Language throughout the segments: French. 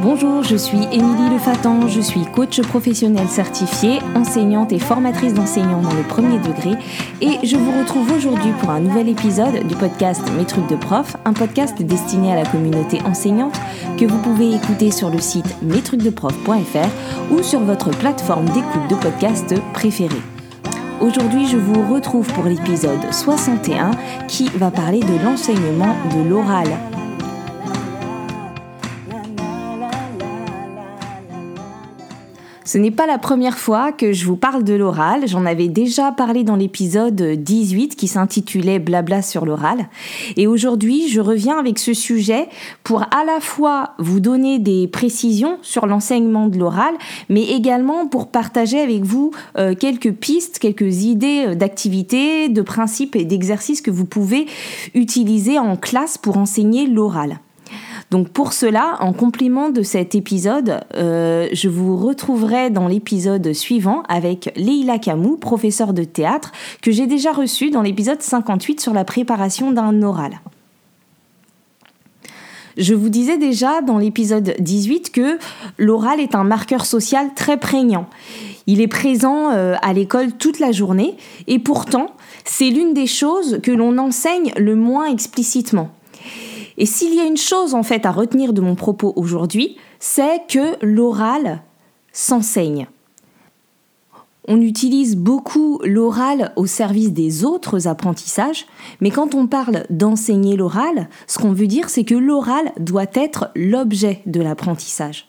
Bonjour, je suis Émilie Lefatan, je suis coach professionnel certifié, enseignante et formatrice d'enseignants dans le premier degré et je vous retrouve aujourd'hui pour un nouvel épisode du podcast Mes trucs de prof, un podcast destiné à la communauté enseignante que vous pouvez écouter sur le site mestrucsdeprof.fr ou sur votre plateforme d'écoute de podcast préférée. Aujourd'hui, je vous retrouve pour l'épisode 61 qui va parler de l'enseignement de l'oral. Ce n'est pas la première fois que je vous parle de l'oral, j'en avais déjà parlé dans l'épisode 18 qui s'intitulait Blabla sur l'oral. Et aujourd'hui, je reviens avec ce sujet pour à la fois vous donner des précisions sur l'enseignement de l'oral, mais également pour partager avec vous euh, quelques pistes, quelques idées euh, d'activités, de principes et d'exercices que vous pouvez utiliser en classe pour enseigner l'oral. Donc pour cela, en complément de cet épisode, euh, je vous retrouverai dans l'épisode suivant avec Leila Camou, professeure de théâtre, que j'ai déjà reçue dans l'épisode 58 sur la préparation d'un oral. Je vous disais déjà dans l'épisode 18 que l'oral est un marqueur social très prégnant. Il est présent euh, à l'école toute la journée et pourtant, c'est l'une des choses que l'on enseigne le moins explicitement. Et s'il y a une chose en fait à retenir de mon propos aujourd'hui, c'est que l'oral s'enseigne. On utilise beaucoup l'oral au service des autres apprentissages, mais quand on parle d'enseigner l'oral, ce qu'on veut dire, c'est que l'oral doit être l'objet de l'apprentissage.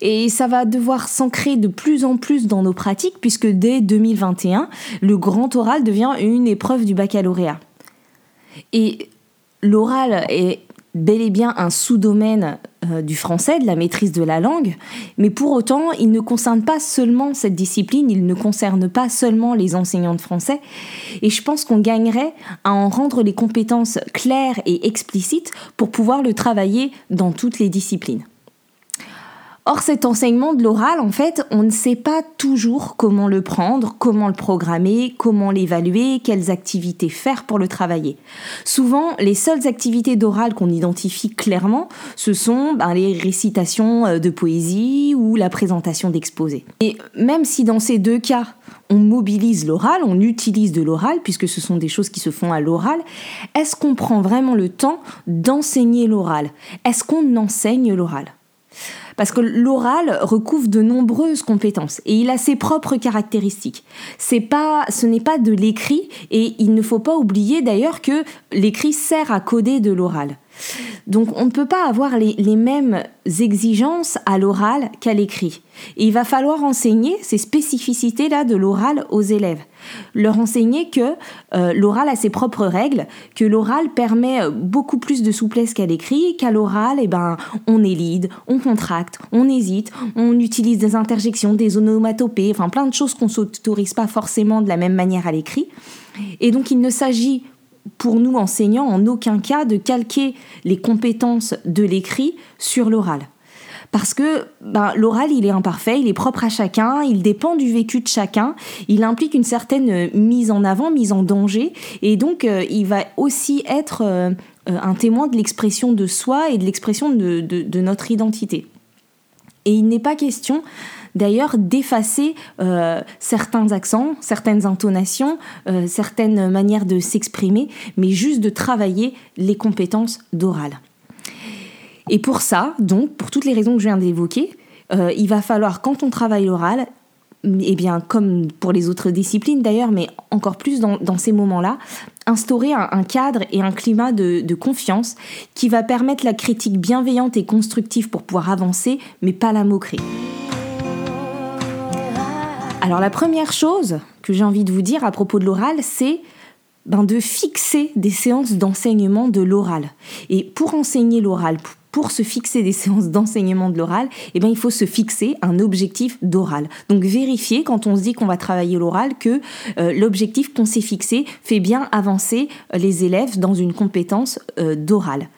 Et ça va devoir s'ancrer de plus en plus dans nos pratiques, puisque dès 2021, le grand oral devient une épreuve du baccalauréat. Et l'oral est bel et bien un sous-domaine euh, du français, de la maîtrise de la langue, mais pour autant, il ne concerne pas seulement cette discipline, il ne concerne pas seulement les enseignants de français, et je pense qu'on gagnerait à en rendre les compétences claires et explicites pour pouvoir le travailler dans toutes les disciplines. Or, cet enseignement de l'oral, en fait, on ne sait pas toujours comment le prendre, comment le programmer, comment l'évaluer, quelles activités faire pour le travailler. Souvent, les seules activités d'oral qu'on identifie clairement, ce sont ben, les récitations euh, de poésie ou la présentation d'exposés. Et même si dans ces deux cas, on mobilise l'oral, on utilise de l'oral, puisque ce sont des choses qui se font à l'oral, est-ce qu'on prend vraiment le temps d'enseigner l'oral? Est-ce qu'on enseigne l'oral? Parce que l'oral recouvre de nombreuses compétences et il a ses propres caractéristiques. C'est pas, ce n'est pas de l'écrit et il ne faut pas oublier d'ailleurs que l'écrit sert à coder de l'oral. Donc on ne peut pas avoir les, mêmes exigences à l'oral qu'à l'écrit. Et il va falloir enseigner ces spécificités-là de l'oral aux élèves. Leur enseigner que euh, l'oral a ses propres règles, que l'oral permet beaucoup plus de souplesse qu'à l'écrit, qu'à l'oral, eh ben, on élide, on contracte, on hésite, on utilise des interjections, des onomatopées, enfin plein de choses qu'on s'autorise pas forcément de la même manière à l'écrit. Et donc il ne s'agit pour nous enseignants en aucun cas de calquer les compétences de l'écrit sur l'oral. Parce que ben, l'oral, il est imparfait, il est propre à chacun, il dépend du vécu de chacun, il implique une certaine mise en avant, mise en danger, et donc euh, il va aussi être euh, un témoin de l'expression de soi et de l'expression de notre identité. Et il n'est pas question d'ailleurs d'effacer euh, certains accents, certaines intonations, euh, certaines manières de s'exprimer, mais juste de travailler les compétences d'oral. Et pour ça, donc, pour toutes les raisons que je viens d'évoquer, euh, il va falloir, quand on travaille l'oral, eh bien, comme pour les autres disciplines d'ailleurs, mais encore plus dans, ces moments-là, instaurer un, cadre et un climat de, de, confiance qui va permettre la critique bienveillante et constructive pour pouvoir avancer, mais pas la moquerie. Alors la première chose que j'ai envie de vous dire à propos de l'oral, c'est ben, de fixer des séances d'enseignement de l'oral. Et pour enseigner l'oral, pour se fixer des séances d'enseignement de l'oral, eh ben, il faut se fixer un objectif d'oral. Donc vérifier quand on se dit qu'on va travailler l'oral que euh, l'objectif qu'on s'est fixé fait bien avancer les élèves dans une compétence euh, d'oral.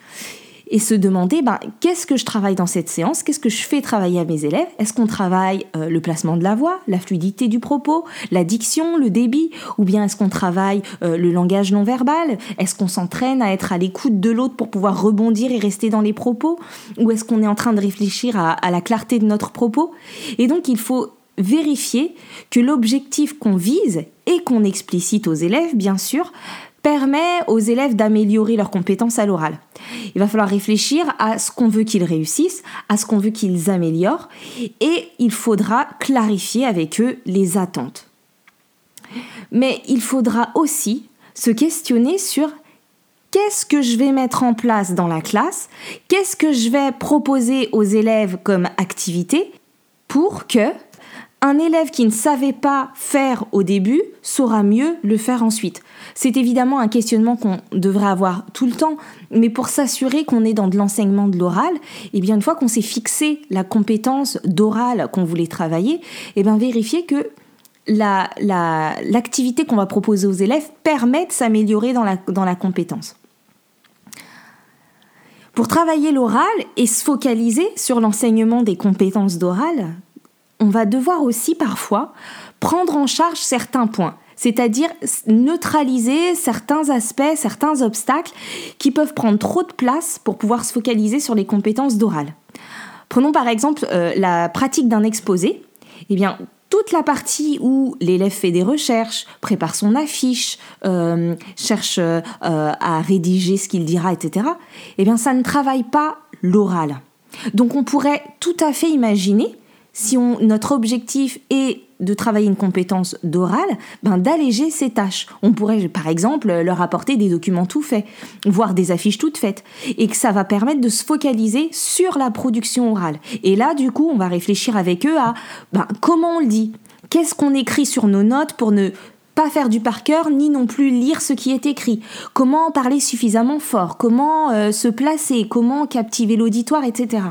Et se demander ben, qu'est-ce que je travaille dans cette séance, qu'est-ce que je fais travailler à mes élèves, est-ce qu'on travaille euh, le placement de la voix, la fluidité du propos, la diction, le débit, ou bien est-ce qu'on travaille euh, le langage non verbal, est-ce qu'on s'entraîne à être à l'écoute de l'autre pour pouvoir rebondir et rester dans les propos, ou est-ce qu'on est en train de réfléchir à, à la clarté de notre propos? Et donc il faut vérifier que l'objectif qu'on vise et qu'on explicite aux élèves, bien sûr, permet aux élèves d'améliorer leurs compétences à l'oral. Il va falloir réfléchir à ce qu'on veut qu'ils réussissent, à ce qu'on veut qu'ils améliorent, et il faudra clarifier avec eux les attentes. Mais il faudra aussi se questionner sur qu'est-ce que je vais mettre en place dans la classe, qu'est-ce que je vais proposer aux élèves comme activité pour que un élève qui ne savait pas faire au début saura mieux le faire ensuite. C'est évidemment un questionnement qu'on devrait avoir tout le temps, mais pour s'assurer qu'on est dans de l'enseignement de l'oral, eh bien une fois qu'on s'est fixé la compétence d'oral qu'on voulait travailler, et eh bien vérifier que l'activité la, qu'on va proposer aux élèves permet de s'améliorer la, dans la compétence. Pour travailler l'oral et se focaliser sur l'enseignement des compétences d'oral, on va devoir aussi parfois prendre en charge certains points, c'est-à-dire neutraliser certains aspects, certains obstacles qui peuvent prendre trop de place pour pouvoir se focaliser sur les compétences d'oral. Prenons par exemple euh, la pratique d'un exposé. Eh bien, toute la partie où l'élève fait des recherches, prépare son affiche, euh, cherche euh, à rédiger ce qu'il dira, etc., eh bien, ça ne travaille pas l'oral. Donc on pourrait tout à fait imaginer si notre objectif est de travailler une compétence d'oral, ben d'alléger ces tâches. On pourrait par exemple leur apporter des documents tout faits, voire des affiches toutes faites, et que ça va permettre de se focaliser sur la production orale. Et là, du coup, on va réfléchir avec eux à ben, comment on le dit, qu'est-ce qu'on écrit sur nos notes pour ne pas faire du par cœur ni non plus lire ce qui est écrit. Comment parler suffisamment fort, comment euh, se placer, comment captiver l'auditoire, etc.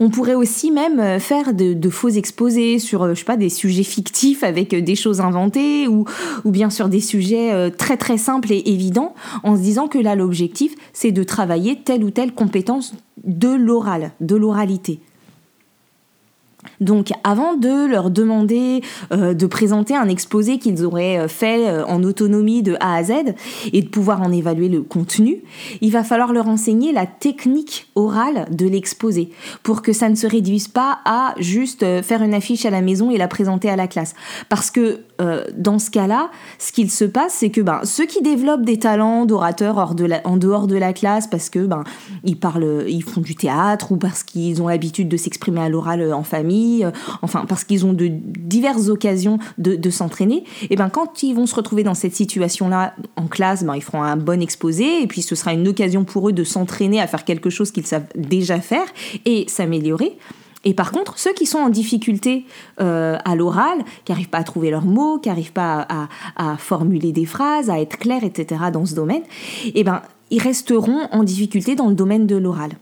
On pourrait aussi même euh, faire de, faux exposés sur, euh, je sais pas, des sujets fictifs avec euh, des choses inventées ou, ou bien sur des sujets très très simples et évidents en se disant que là l'objectif c'est de travailler telle ou telle compétence de l'oral, de l'oralité. Donc avant de leur demander euh, de présenter un exposé qu'ils auraient euh, fait euh, en autonomie de A à Z et de pouvoir en évaluer le contenu, il va falloir leur enseigner la technique orale de l'exposé pour que ça ne se réduise pas à juste faire une affiche à la maison et la présenter à la classe. Parce que dans ce cas-là, ce qu'il se passe, c'est que ben, ceux qui développent des talents d'orateur en dehors de la classe parce que ben, ils parlent, ils font du théâtre ou parce qu'ils ont l'habitude de s'exprimer à l'oral en famille, euh, enfin parce qu'ils ont de diverses occasions de, s'entraîner, et ben quand ils vont se retrouver dans cette situation-là en classe, ben ils feront un bon exposé et puis ce sera une occasion pour eux de s'entraîner à faire quelque chose qu'ils savent déjà faire et s'améliorer. Et par contre, ceux qui sont en difficulté euh, à l'oral, qui n'arrivent pas à trouver leurs mots, qui n'arrivent pas à, formuler des phrases, à être clairs, etc. dans ce domaine, et ben, ils resteront en difficulté dans le domaine de l'oral.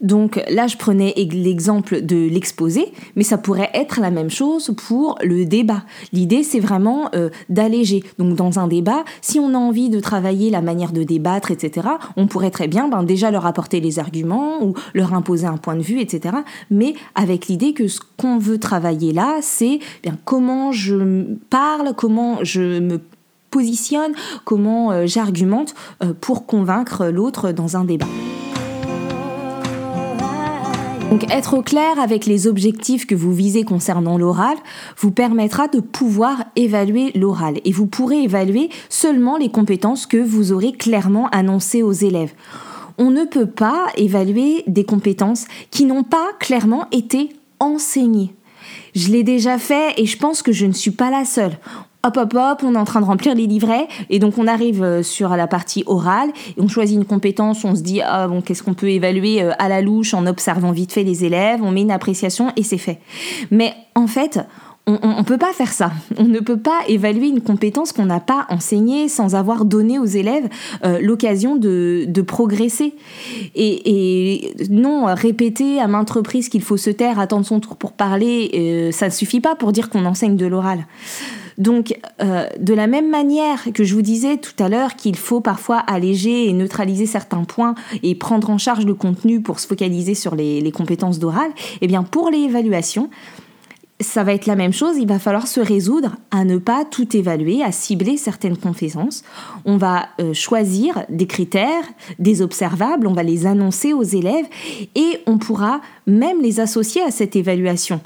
Donc là, je prenais l'exemple de l'exposé, mais ça pourrait être la même chose pour le débat. L'idée, c'est vraiment euh, d'alléger. Donc dans un débat, si on a envie de travailler la manière de débattre, etc., on pourrait très bien ben, déjà leur apporter les arguments ou leur imposer un point de vue, etc., mais avec l'idée que ce qu'on veut travailler là, c'est bien comment je parle, comment je me positionne, comment euh, j'argumente euh, pour convaincre l'autre dans un débat. Donc être au clair avec les objectifs que vous visez concernant l'oral vous permettra de pouvoir évaluer l'oral et vous pourrez évaluer seulement les compétences que vous aurez clairement annoncées aux élèves. On ne peut pas évaluer des compétences qui n'ont pas clairement été enseignées. Je l'ai déjà fait et je pense que je ne suis pas la seule hop hop hop, on est en train de remplir les livrets et donc on arrive euh, sur la partie orale et on choisit une compétence, on se dit ah bon qu'est-ce qu'on peut évaluer euh, à la louche en observant vite fait les élèves, on met une appréciation et c'est fait. Mais en fait, on ne peut pas faire ça. On ne peut pas évaluer une compétence qu'on n'a pas enseignée sans avoir donné aux élèves euh, l'occasion de, progresser. Et, non, répéter à maintes reprises qu'il faut se taire, attendre son tour pour parler, ça ne suffit pas pour dire qu'on enseigne de l'oral. Donc, euh, de la même manière que je vous disais tout à l'heure qu'il faut parfois alléger et neutraliser certains points et prendre en charge le contenu pour se focaliser sur les, les compétences d'oral, eh bien, pour l'évaluation, ça va être la même chose, il va falloir se résoudre à ne pas tout évaluer, à cibler certaines compétences. On va euh, choisir des critères, des observables, on va les annoncer aux élèves et on pourra même les associer à cette évaluation.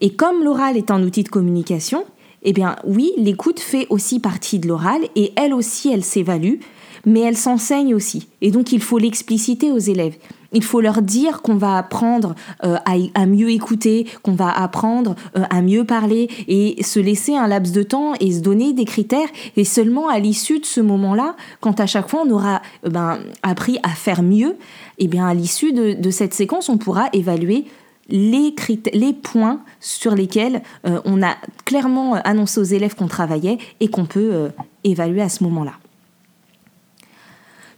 Et comme l'oral est un outil de communication, eh bien oui, l'écoute fait aussi partie de l'oral et elle aussi, elle s'évalue, mais elle s'enseigne aussi. Et donc il faut l'expliciter aux élèves. Il faut leur dire qu'on va apprendre euh, à, mieux écouter, qu'on va apprendre euh, à mieux parler et se laisser un laps de temps et se donner des critères. Et seulement à l'issue de ce moment-là, quand à chaque fois on aura euh, ben, appris à faire mieux, eh bien à l'issue de, cette séquence, on pourra évaluer les, les points sur lesquels on a clairement annoncé aux élèves qu'on travaillait et qu'on peut évaluer à ce moment-là.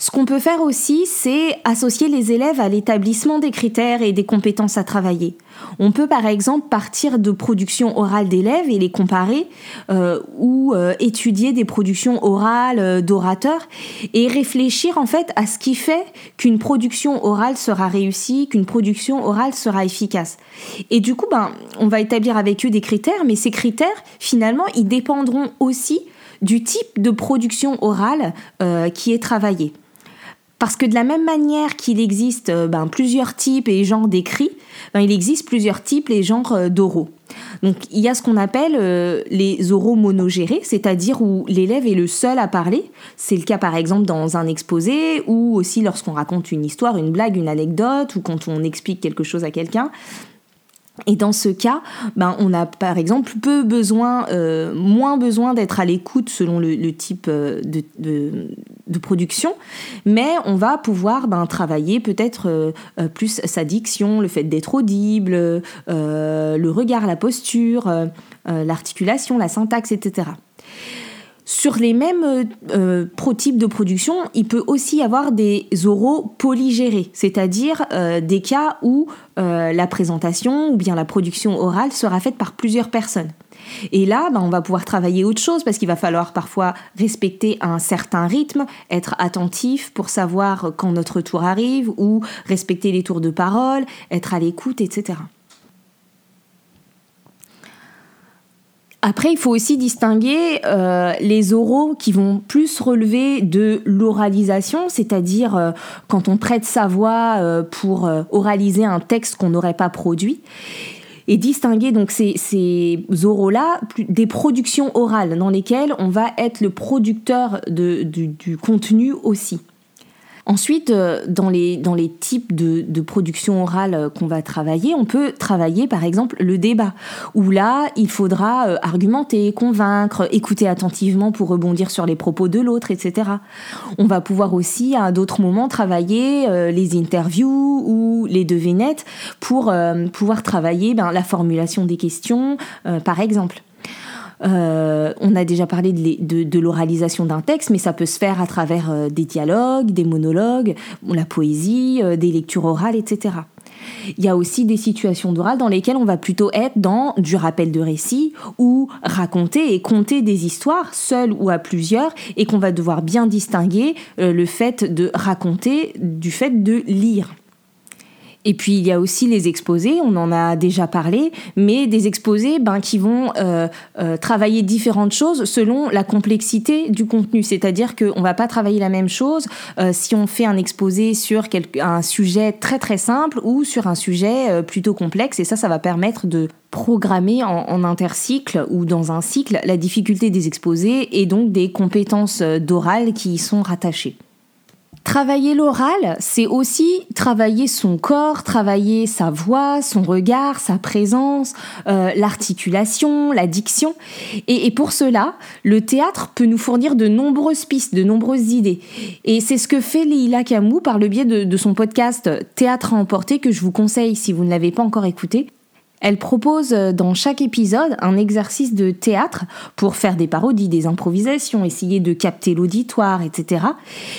Ce qu'on peut faire aussi, c'est associer les élèves à l'établissement des critères et des compétences à travailler. On peut par exemple partir de productions orales d'élèves et les comparer euh, ou euh, étudier des productions orales euh, d'orateurs et réfléchir en fait à ce qui fait qu'une production orale sera réussie, qu'une production orale sera efficace. Et du coup, ben, on va établir avec eux des critères, mais ces critères, finalement, ils dépendront aussi du type de production orale qui est travaillée. Parce que de la même manière qu'il existe euh, ben, plusieurs types et genres d'écrits, ben, il existe plusieurs types et genres euh, d'oraux. Donc il y a ce qu'on appelle euh, les oraux monogérés, c'est-à-dire où l'élève est le seul à parler. C'est le cas par exemple dans un exposé ou aussi lorsqu'on raconte une histoire, une blague, une anecdote ou quand on explique quelque chose à quelqu'un. Et dans ce cas, ben, on a par exemple peu besoin, moins besoin d'être à l'écoute selon le, type de, de, production, mais on va pouvoir ben, travailler peut-être euh, plus sa diction, le fait d'être audible, le regard, la posture, l'articulation, la syntaxe, etc. Sur les mêmes euh, euh, protypes de production, il peut aussi y avoir des oraux polygérés, c'est-à-dire euh, des cas où la présentation ou bien la production orale sera faite par plusieurs personnes. Et là, ben, on va pouvoir travailler autre chose parce qu'il va falloir parfois respecter un certain rythme, être attentif pour savoir quand notre tour arrive ou respecter les tours de parole, être à l'écoute, etc. Après, il faut aussi distinguer euh, les oraux qui vont plus relever de l'oralisation, c'est-à-dire euh, quand on prête sa voix euh, pour oraliser un texte qu'on n'aurait pas produit, et distinguer donc ces, ces oraux-là des productions orales dans lesquelles on va être le producteur du contenu aussi. Ensuite, euh, dans les, types de, de production orale euh, qu'on va travailler, on peut travailler par exemple le débat, où là, il faudra euh, argumenter, convaincre, écouter attentivement pour rebondir sur les propos de l'autre, etc. On va pouvoir aussi à d'autres moments travailler les interviews ou les devinettes pour pouvoir travailler ben, la formulation des questions, par exemple. Euh, on a déjà parlé de, l'oralisation d'un texte, mais ça peut se faire à travers euh, des dialogues, des monologues, la poésie, euh, des lectures orales, etc. Il y a aussi des situations d'oral dans lesquelles on va plutôt être dans du rappel de récits ou raconter et conter des histoires, seul ou à plusieurs, et qu'on va devoir bien distinguer le fait de raconter du fait de lire. Et puis il y a aussi les exposés, on en a déjà parlé, mais des exposés ben, qui vont euh, euh, travailler différentes choses selon la complexité du contenu. C'est-à-dire qu'on ne va pas travailler la même chose euh, si on fait un exposé sur un sujet très très simple ou sur un sujet plutôt complexe. Et ça, ça va permettre de programmer en, intercycle ou dans un cycle la difficulté des exposés et donc des compétences d'oral qui y sont rattachées. Travailler l'oral, c'est aussi travailler son corps, travailler sa voix, son regard, sa présence, euh, l'articulation, la diction. Et, pour cela, le théâtre peut nous fournir de nombreuses pistes, de nombreuses idées. Et c'est ce que fait Leila Kamou par le biais de, de son podcast Théâtre à emporter que je vous conseille si vous ne l'avez pas encore écouté. Elle propose euh, dans chaque épisode un exercice de théâtre pour faire des parodies, des improvisations, essayer de capter l'auditoire, etc.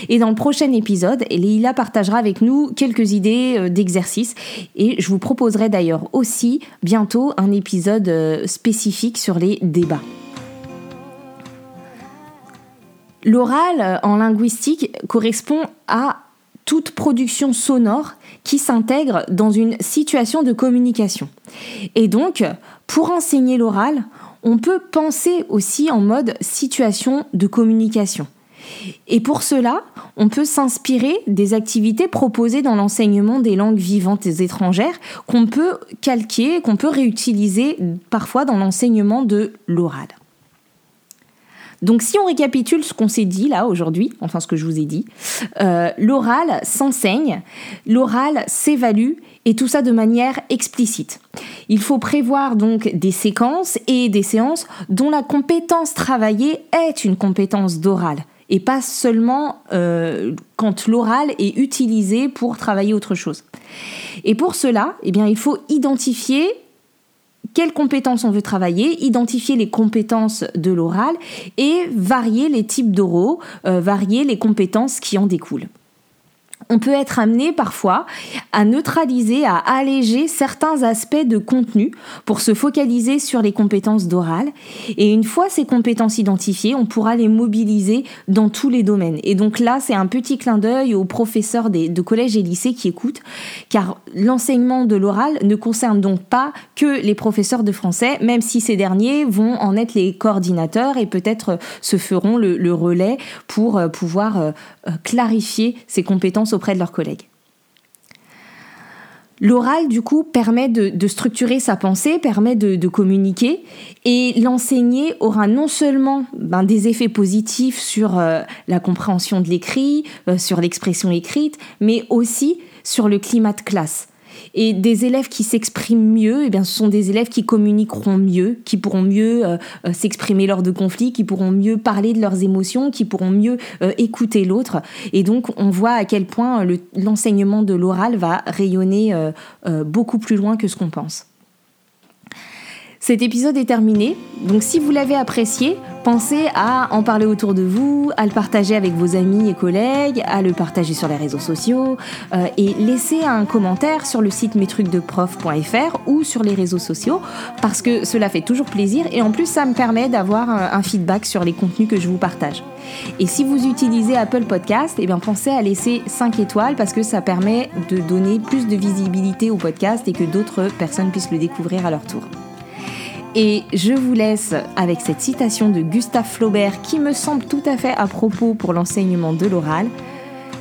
Et dans le prochain épisode, Leila partagera avec nous quelques idées euh, d'exercices et je vous proposerai d'ailleurs aussi bientôt un épisode euh, spécifique sur les débats. L'oral en linguistique correspond à toute production sonore qui s'intègre dans une situation de communication. Et donc, pour enseigner l'oral, on peut penser aussi en mode situation de communication. Et pour cela, on peut s'inspirer des activités proposées dans l'enseignement des langues vivantes et étrangères qu'on peut calquer, qu'on peut réutiliser parfois dans l'enseignement de l'oral. Donc si on récapitule ce qu'on s'est dit là aujourd'hui, enfin ce que je vous ai dit, euh, l'oral s'enseigne, l'oral s'évalue et tout ça de manière explicite. Il faut prévoir donc des séquences et des séances dont la compétence travaillée est une compétence d'oral et pas seulement euh, quand l'oral est utilisé pour travailler autre chose. Et pour cela, eh il faut identifier quelles compétences on veut travailler, identifier les compétences de l'oral et varier les types d'oraux, euh, varier les compétences qui en découlent on peut être amené parfois à neutraliser, à alléger certains aspects de contenu pour se focaliser sur les compétences d'oral. Et une fois ces compétences identifiées, on pourra les mobiliser dans tous les domaines. Et donc là, c'est un petit clin d'œil aux professeurs de collèges et lycées qui écoutent, car l'enseignement de l'oral ne concerne donc pas que les professeurs de français, même si ces derniers vont en être les coordinateurs et peut-être se feront le, relais pour euh, pouvoir euh, euh, clarifier ces compétences auprès de leurs collègues. L'oral, du coup, permet de, structurer sa pensée, permet de, communiquer, et l'enseigner aura non seulement ben, des effets positifs sur euh, la compréhension de l'écrit, euh, sur l'expression écrite, mais aussi sur le climat de classe. Et des élèves qui s'expriment mieux, eh bien, ce sont des élèves qui communiqueront mieux, qui pourront mieux euh, euh, s'exprimer lors de conflits, qui pourront mieux parler de leurs émotions, qui pourront mieux euh, écouter l'autre. Et donc, on voit à quel point l'enseignement de l'oral va rayonner beaucoup plus loin que ce qu'on pense. Cet épisode est terminé, donc si vous l'avez apprécié, pensez à en parler autour de vous, à le partager avec vos amis et collègues, à le partager sur les réseaux sociaux euh, et laissez un commentaire sur le site mestrucsdeprof.fr ou sur les réseaux sociaux parce que cela fait toujours plaisir et en plus ça me permet d'avoir un, feedback sur les contenus que je vous partage. Et si vous utilisez Apple Podcast, eh bien pensez à laisser 5 étoiles parce que ça permet de donner plus de visibilité au podcast et que d'autres personnes puissent le découvrir à leur tour. Et je vous laisse avec cette citation de Gustave Flaubert qui me semble tout à fait à propos pour l'enseignement de l'oral.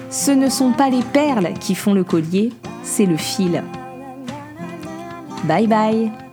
Ce ne sont pas les perles qui font le collier, c'est le fil. Bye bye